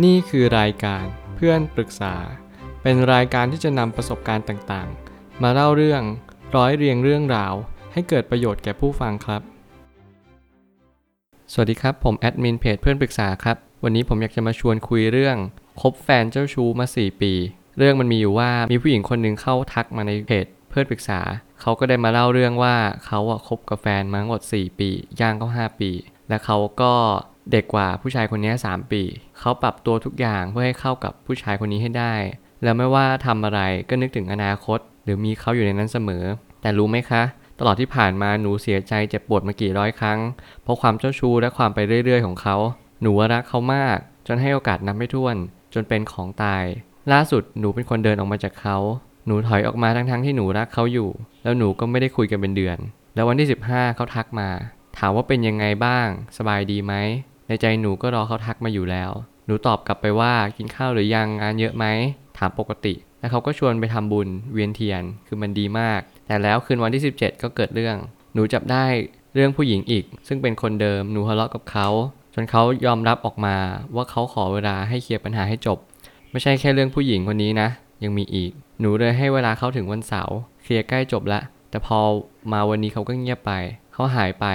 นี่คือรายการเพื่อนปรึกษา เป็นรายการที่จะนำประสบการณ์ต่างๆ มาเล่าเรื่องร้อยเรียงเรื่องราว ให้เกิดประโยชน์แก่ผู้ฟังครับ สวัสดีครับ ผมแอดมินเพจเพื่อนปรึกษาครับ วันนี้ผมอยากจะมาชวนคุยเรื่องคบแฟนเจ้าชู้มา 4 ปี เรื่องมันมีอยู่ว่ามีผู้หญิงคนหนึ่งเข้าทักมาในเพจเพื่อนปรึกษา เขาก็ได้มาเล่าเรื่องว่าเขาอะคบกับแฟนมาทั้งหมด4 ปี ย่างเข้า5ปี และเขาก็ เด็กกว่าผู้ชายคนนี้3 ปี เขาปรับตัวทุกอย่างเพื่อให้เข้ากับผู้ชายคนนี้ให้ได้ แล้วไม่ว่าทำอะไรก็นึกถึงอนาคต หรือมีเขาอยู่ในนั้นเสมอ แต่รู้ไหมคะ ตลอดที่ผ่านมาหนูเสียใจเจ็บปวดมากี่ร้อยครั้ง เพราะความเจ้าชู้และความไปเรื่อยๆของเขา หนูรักเขามาก จนให้โอกาสนับไม่ถ้วน จนเป็นของตาย ล่าสุดหนูเป็นคนเดินออกมาจากเขา หนูถอยออกมาทั้งๆที่หนูรักเขาอยู่ แล้วหนูก็ไม่ได้คุยกันเป็นเดือน แล้ววันที่ 15เขาทักมา ถามว่าเป็นยังไงบ้าง สบายดีไหม ในใจหนูก็รอเขาทักมาอยู่แล้ว หนูตอบกลับไปว่ากินข้าวหรือยังงานเยอะไหมถามปกติ แล้วเขาก็ชวนไปทำบุญเวียนเทียนคือมันดีมาก แต่แล้วคืนวันที่ 17 ก็เกิดเรื่อง หนูจับได้เรื่องผู้หญิงอีก ซึ่งเป็นคนเดิมหนูทะเลาะกับเขาจนเขายอมรับออกมาว่าเขาขอเวลาให้เคลียร์ปัญหาให้จบ ไม่ใช่แค่เรื่องผู้หญิงคนนี้นะ ยังมีอีก หนูเลยให้เวลาเขาถึงวันเสาร์เคลียร์ใกล้จบละ แต่พอมาวันนี้เขาก็เงียบไป เขาหายไป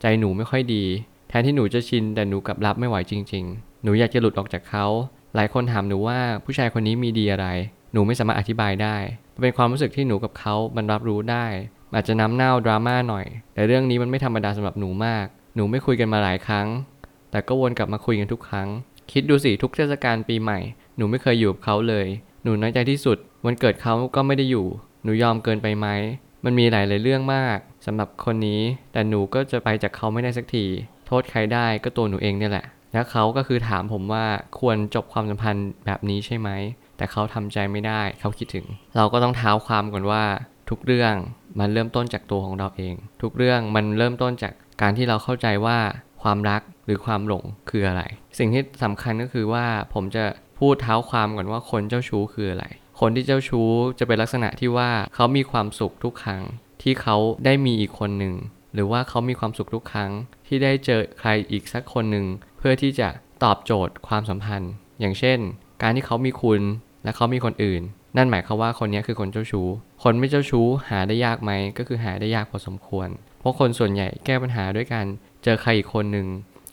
ใจหนูไม่ค่อยดี แทนที่หนูจะชินแต่หนูกลับรับไม่ไหวจริง ๆ หนูอยากจะหลุดออกจากเขา หลายคนถามหนูว่าผู้ชายคนนี้มีดีอะไร หนูไม่สามารถอธิบายได้มันเป็นความรู้สึกที่หนูกับเขามันรับรู้ได้ อาจจะน้ำเน่าดราม่าหน่อย แต่เรื่องนี้มันไม่ธรรมดาสำหรับหนูมาก หนูไม่คุยกันมาหลายครั้ง แต่ก็วนกลับมาคุยกันทุกครั้ง คิดดูสิทุกเทศกาลปีใหม่ หนูไม่เคยอยู่กับเขาเลย หนูน้อยใจที่สุด วันเกิดเขาก็ไม่ได้อยู่ หนูยอมเกินไปไหมมันมีหลายหลายเรื่องมากสำหรับคนนี้ แต่หนูก็จะไปจากเขาไม่ได้สักที โทษใครได้ก็ตัวหนูเองเนี่ยแหละ แล้วเขาก็คือถามผมว่าควรจบความสัมพันธ์แบบนี้ใช่ไหม แต่เขาทำใจไม่ได้ เขาคิดถึง เราก็ต้องเท้าความก่อนว่าทุกเรื่องมันเริ่มต้นจากตัวของเราเอง ทุกเรื่องมันเริ่มต้นจากการที่เราเข้าใจว่าความรักหรือความหลงคืออะไร สิ่งที่สำคัญก็คือว่าผมจะพูดเท้าความก่อนว่าคนเจ้าชู้คืออะไร คนที่เจ้าชู้จะเป็นลักษณะที่ว่าเขามีความสุขทุกครั้งที่เขาได้มีอีกคนหนึ่ง หรือว่าเขามีความสุขทุกครั้งที่ได้เจอใครอีกสักคนหนึ่งเพื่อที่จะตอบโจทย์ความสัมพันธ์ อย่างเช่น การที่เขามีคุณและเขามีคนอื่น นั่นหมายความว่าคนนี้คือคนเจ้าชู้ คนไม่เจ้าชู้หาได้ยากไหมก็คือหาได้ยากพอสมควร เพราะคนส่วนใหญ่แก้ปัญหาด้วยการเจอใครอีกคนหนึ่ง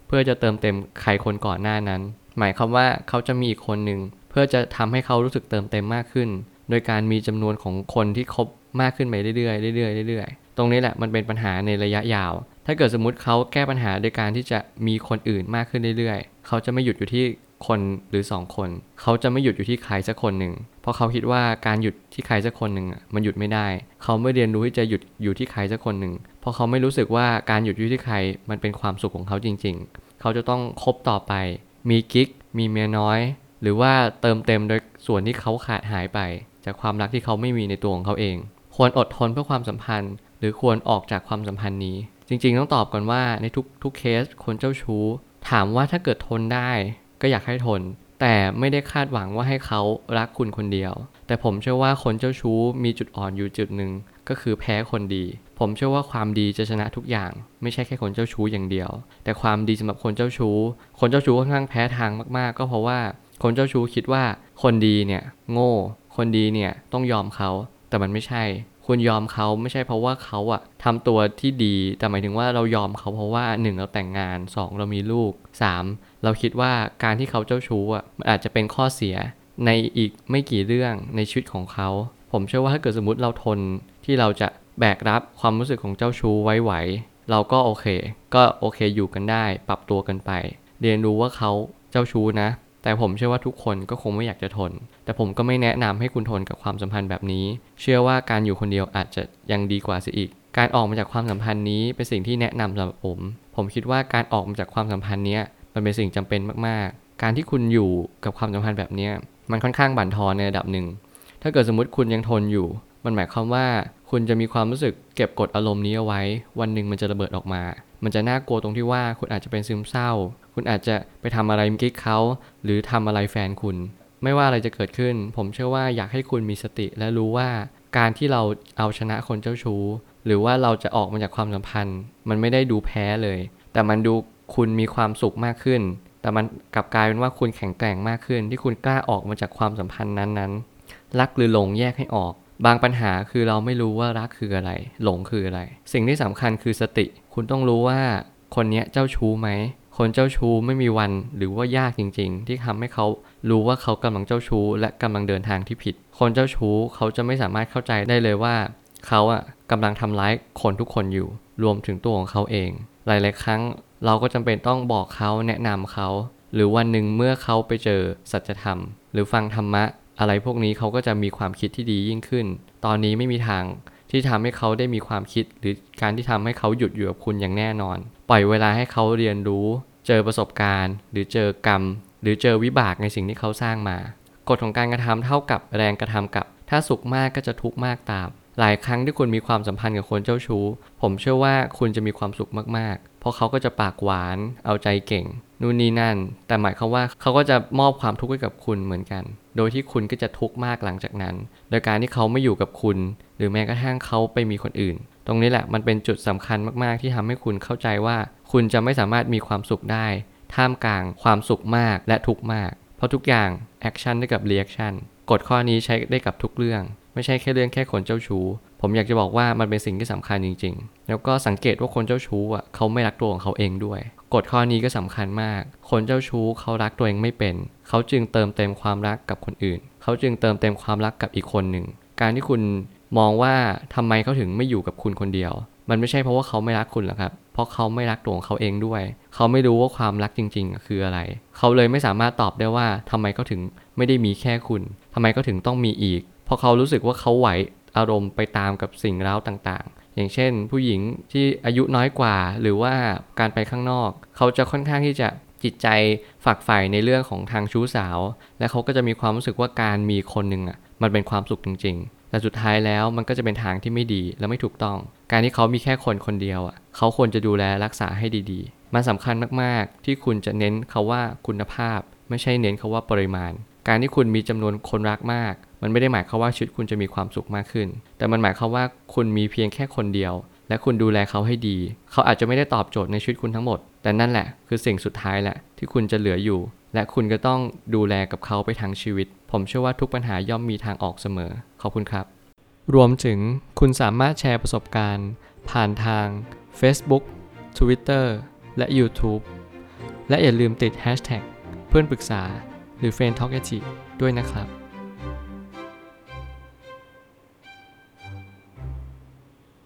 เพื่อจะเติมเต็มใครคนก่อนหน้านั้น หมายความว่าเขาจะมีอีกคนหนึ่งเพื่อจะทำให้เขารู้สึกเติมเต็มมากขึ้น โดยการมีจำนวนของคนที่คบมากขึ้นไปเรื่อยๆเรื่อยๆเรื่อยๆ ตรงนี้แหละมันเป็นปัญหาในระยะยาว ถ้าเกิดสมมติเขาแก้ปัญหาโดยการที่จะมีคนอื่นมากขึ้นเรื่อยๆ เขาจะไม่หยุดอยู่ที่คนหรือ 2 คน เขาจะไม่หยุดอยู่ที่ใครสักคนหนึ่ง เพราะเขาคิดว่าการหยุดที่ใครสักคนหนึ่งมันหยุดไม่ได้ เขาไม่เรียนรู้ที่จะหยุดอยู่ที่ใครสักคนหนึ่ง เพราะเขาไม่รู้สึกว่าการหยุดอยู่ที่ใครมันเป็นความสุขของเขาจริง ๆ เขาจะต้องคบต่อไป มีกิ๊ก มีเมียน้อย หรือว่าเติมเต็มโดยส่วนที่เขาขาดหายไป จากความรักที่เขาไม่มีในตัวของเขาเอง ควรอดทนเพื่อความสัมพันธ์ รือควรออกจากความสัมพันธ์นี้ จริง ๆ ต้องตอบก่อนว่าในทุกทุกเคสคนเจ้าชู้ ถามว่าถ้าเกิดทนได้ ก็อยากให้ทน แต่ไม่ได้คาดหวังว่าให้เขารักคุณคนเดียว แต่ผมเชื่อว่าคนเจ้าชู้มีจุดอ่อนอยู่จุดหนึ่งก็คือแพ้คนดี ผมเชื่อว่าความดีจะชนะทุกอย่าง ไม่ใช่แค่คนเจ้าชู้อย่างเดียว แต่ความดีสำหรับคนเจ้าชู้ คนเจ้าชู้ค่อนข้างแพ้ทางมากๆ ก็เพราะว่าคนเจ้าชู้คิดว่าคนดีเนี่ยโง่ คนดีเนี่ยต้องยอมเขา แต่มันไม่ใช่ คุณยอมเขาไม่ใช่เพราะว่าเขาอะทำตัวที่ดี แต่หมายถึงว่าเรายอมเขาเพราะว่าหนึ่งเราแต่งงานสองเรามีลูกสามเราคิดว่าการที่เขาเจ้าชู้อะมันอาจจะเป็นข้อเสียในอีกไม่กี่เรื่องในชีวิตของเขา ผมเชื่อว่าถ้าเกิดสมมติเราทนที่เราจะแบกรับความรู้สึกของเจ้าชู้ไว้ไหว เราก็โอเค ก็โอเคอยู่กันได้ ปรับตัวกันไป เรียนรู้ว่าเขาเจ้าชู้นะ แต่ผมเชื่อว่าทุกคนก็คงไม่อยากจะทน แต่ผมก็ไม่แนะนำให้คุณทนกับความสัมพันธ์แบบนี้ เชื่อว่าการอยู่คนเดียวอาจจะยังดีกว่าเสียอีก การออกมาจากความสัมพันธ์นี้เป็นสิ่งที่แนะนำสำหรับผม ผมคิดว่าการออกมาจากความสัมพันธ์เนี้ยมันเป็นสิ่งจำเป็นมากๆ การที่คุณอยู่กับความสัมพันธ์แบบเนี้ยมันค่อนข้างบั่นทอนในระดับหนึ่ง ถ้าเกิดสมมติคุณยังทนอยู่ มันหมายความว่าคุณจะมีความรู้สึกเก็บกดอารมณ์นี้เอาไว้ วันหนึ่งมันจะระเบิดออกมา มันจะน่ากลัวตรงที่ว่าคุณอาจจะเป็นซึมเศร้า คุณอาจจะไปทำอะไรกิ๊กเขาหรือทำอะไรแฟนคุณ ไม่ว่าอะไรจะเกิดขึ้น ผมเชื่อว่าอยากให้คุณมีสติและรู้ว่าการที่เราเอาชนะคนเจ้าชู้ หรือว่าเราจะออกมาจากความสัมพันธ์ มันไม่ได้ดูแพ้เลย แต่มันดูคุณมีความสุขมากขึ้น แต่มันกลับกลายเป็นว่าคุณแข็งแกร่งมากขึ้น ที่คุณกล้าออกมาจากความสัมพันธ์นั้นๆ รักหรือหลงแยกให้ออก บางปัญหาคือเราไม่รู้ว่ารักคืออะไร หลงคืออะไร สิ่งที่สำคัญคือสติ คุณต้องรู้ว่าคนนี้เจ้าชู้ไหม คนเจ้าชู้ไม่มีวันหรือว่ายากจริง ๆ ที่ทำให้เขารู้ว่าเขากำลังเจ้าชู้ และกำลังเดินทางที่ผิด คนเจ้าชู้เขาจะไม่สามารถเข้าใจได้เลยว่า เขาอะกำลังทำร้ายคนทุกคนอยู่ รวมถึงตัวของเขาเอง หลายๆครั้งเราก็จำเป็นต้องบอกเขาแนะนำเขา หรือวันหนึ่งเมื่อเขาไปเจอสัจธรรม หรือฟังธรรมะ อะไรพวกนี้เขาก็จะมีความคิดที่ดียิ่งขึ้น ตอนนี้ไม่มีทาง ที่ทำให้เขาได้มีความคิด หรือการที่ทำให้เขาหยุดอยู่กับคุณอย่างแน่นอน ปล่อยเวลาให้เขาเรียนรู้ เจอประสบการณ์ หรือเจอกรรม หรือเจอวิบากในสิ่งที่เขาสร้างมา กฎของการกระทำเท่ากับแรงกระทำกับ ถ้าสุขมากก็จะทุกข์มากตาม หลายครั้งที่คุณมีความสัมพันธ์กับคนเจ้าชู้ ผมเชื่อว่าคุณจะมีความสุขมากๆ เพราะเขาก็จะปากหวาน เอาใจเก่ง นู่นนี่นั่น แต่หมายความว่าเขาก็จะมอบความทุกข์ให้กับคุณเหมือนกัน โดยที่คุณก็จะทุกข์มากหลังจากนั้น โดยการที่เขาไม่อยู่กับคุณ หรือแม้กระทั่งเขาไปมีคนอื่น ตรงนี้แหละมันเป็นจุดสำคัญมากๆ ที่ทำให้คุณเข้าใจว่า คุณจะไม่สามารถมีความสุขได้ ท่ามกลาง ความสุขมากและทุกข์มาก เพราะทุกอย่าง action เท่ากับ reaction กฎข้อนี้ใช้ได้กับทุกเรื่อง ไม่ใช่แค่เรื่องแค่คนเจ้าชู้ ผมอยากจะบอกว่ามันเป็นสิ่งที่สำคัญจริง ๆ แล้วก็สังเกตว่าคนเจ้าชู้อะเขาไม่รักตัวของเขาเองด้วย กฎข้อนี้ก็สำคัญมาก คนเจ้าชู้เขารักตัวเองไม่เป็น เขาจึงเติมเต็มความรักกับคนอื่น เขาจึงเติมเต็มความรักกับอีกคนหนึ่ง การที่คุณมองว่าทำไมเขาถึงไม่อยู่กับคุณคนเดียว มันไม่ใช่เพราะว่าเขาไม่รักคุณหรอกครับ เพราะเขาไม่รักตัวของเขาเองด้วย เขาไม่รู้ว่าความรักจริง ๆ คืออะไร เขาเลยไม่สามารถตอบได้ว่าทำไมเขาถึงไม่ได้มีแค่คุณทำไมเขาถึงต้องมีอีก พราะเขารู้สึกว่าเขาไหวอารมณ์ไปตามกับสิ่งเร้าต่างๆ อย่างเช่น ผู้หญิงที่อายุน้อยกว่า หรือว่าการไปข้างนอก เขาจะค่อนข้างที่จะจิตใจฝักใฝ่ในเรื่องของทางชู้สาว และเขาก็จะมีความรู้สึกว่าการมีคนหนึ่งอะมันเป็นความสุขจริง ๆ แต่สุดท้ายแล้วมันก็จะเป็นทางที่ไม่ดีและไม่ถูกต้อง การที่เขามีแค่คนคนเดียวอะเขาควรจะดูแลรักษาให้ดีๆ มันสำคัญมากๆ ที่คุณจะเน้นเขาว่าคุณภาพ ไม่ใช่เน้นเขาว่าปริมาณ การที่คุณมีจำนวนคนรักมาก มันไม่ได้หมายความว่าชีวิตคุณจะมีความสุขมากขึ้น แต่มันหมายความว่าคุณมีเพียงแค่คนเดียว และคุณดูแลเขาให้ดี เขาอาจจะไม่ได้ตอบโจทย์ในชีวิตคุณทั้งหมด แต่นั่นแหละคือสิ่งสุดท้ายแหละที่คุณจะเหลืออยู่ และคุณก็ต้องดูแลกับเขาไปทั้งชีวิต ผมเชื่อว่าทุกปัญหาย่อมมีทางออกเสมอ ขอบคุณครับ รวมถึงคุณสามารถแชร์ประสบการณ์ ผ่านทาง Facebook Twitter และ YouTube และอย่าลืมติด Hashtag เพื่อนปรึกษาหรือ f r ร e n d t a l k a ด้วยนะครับ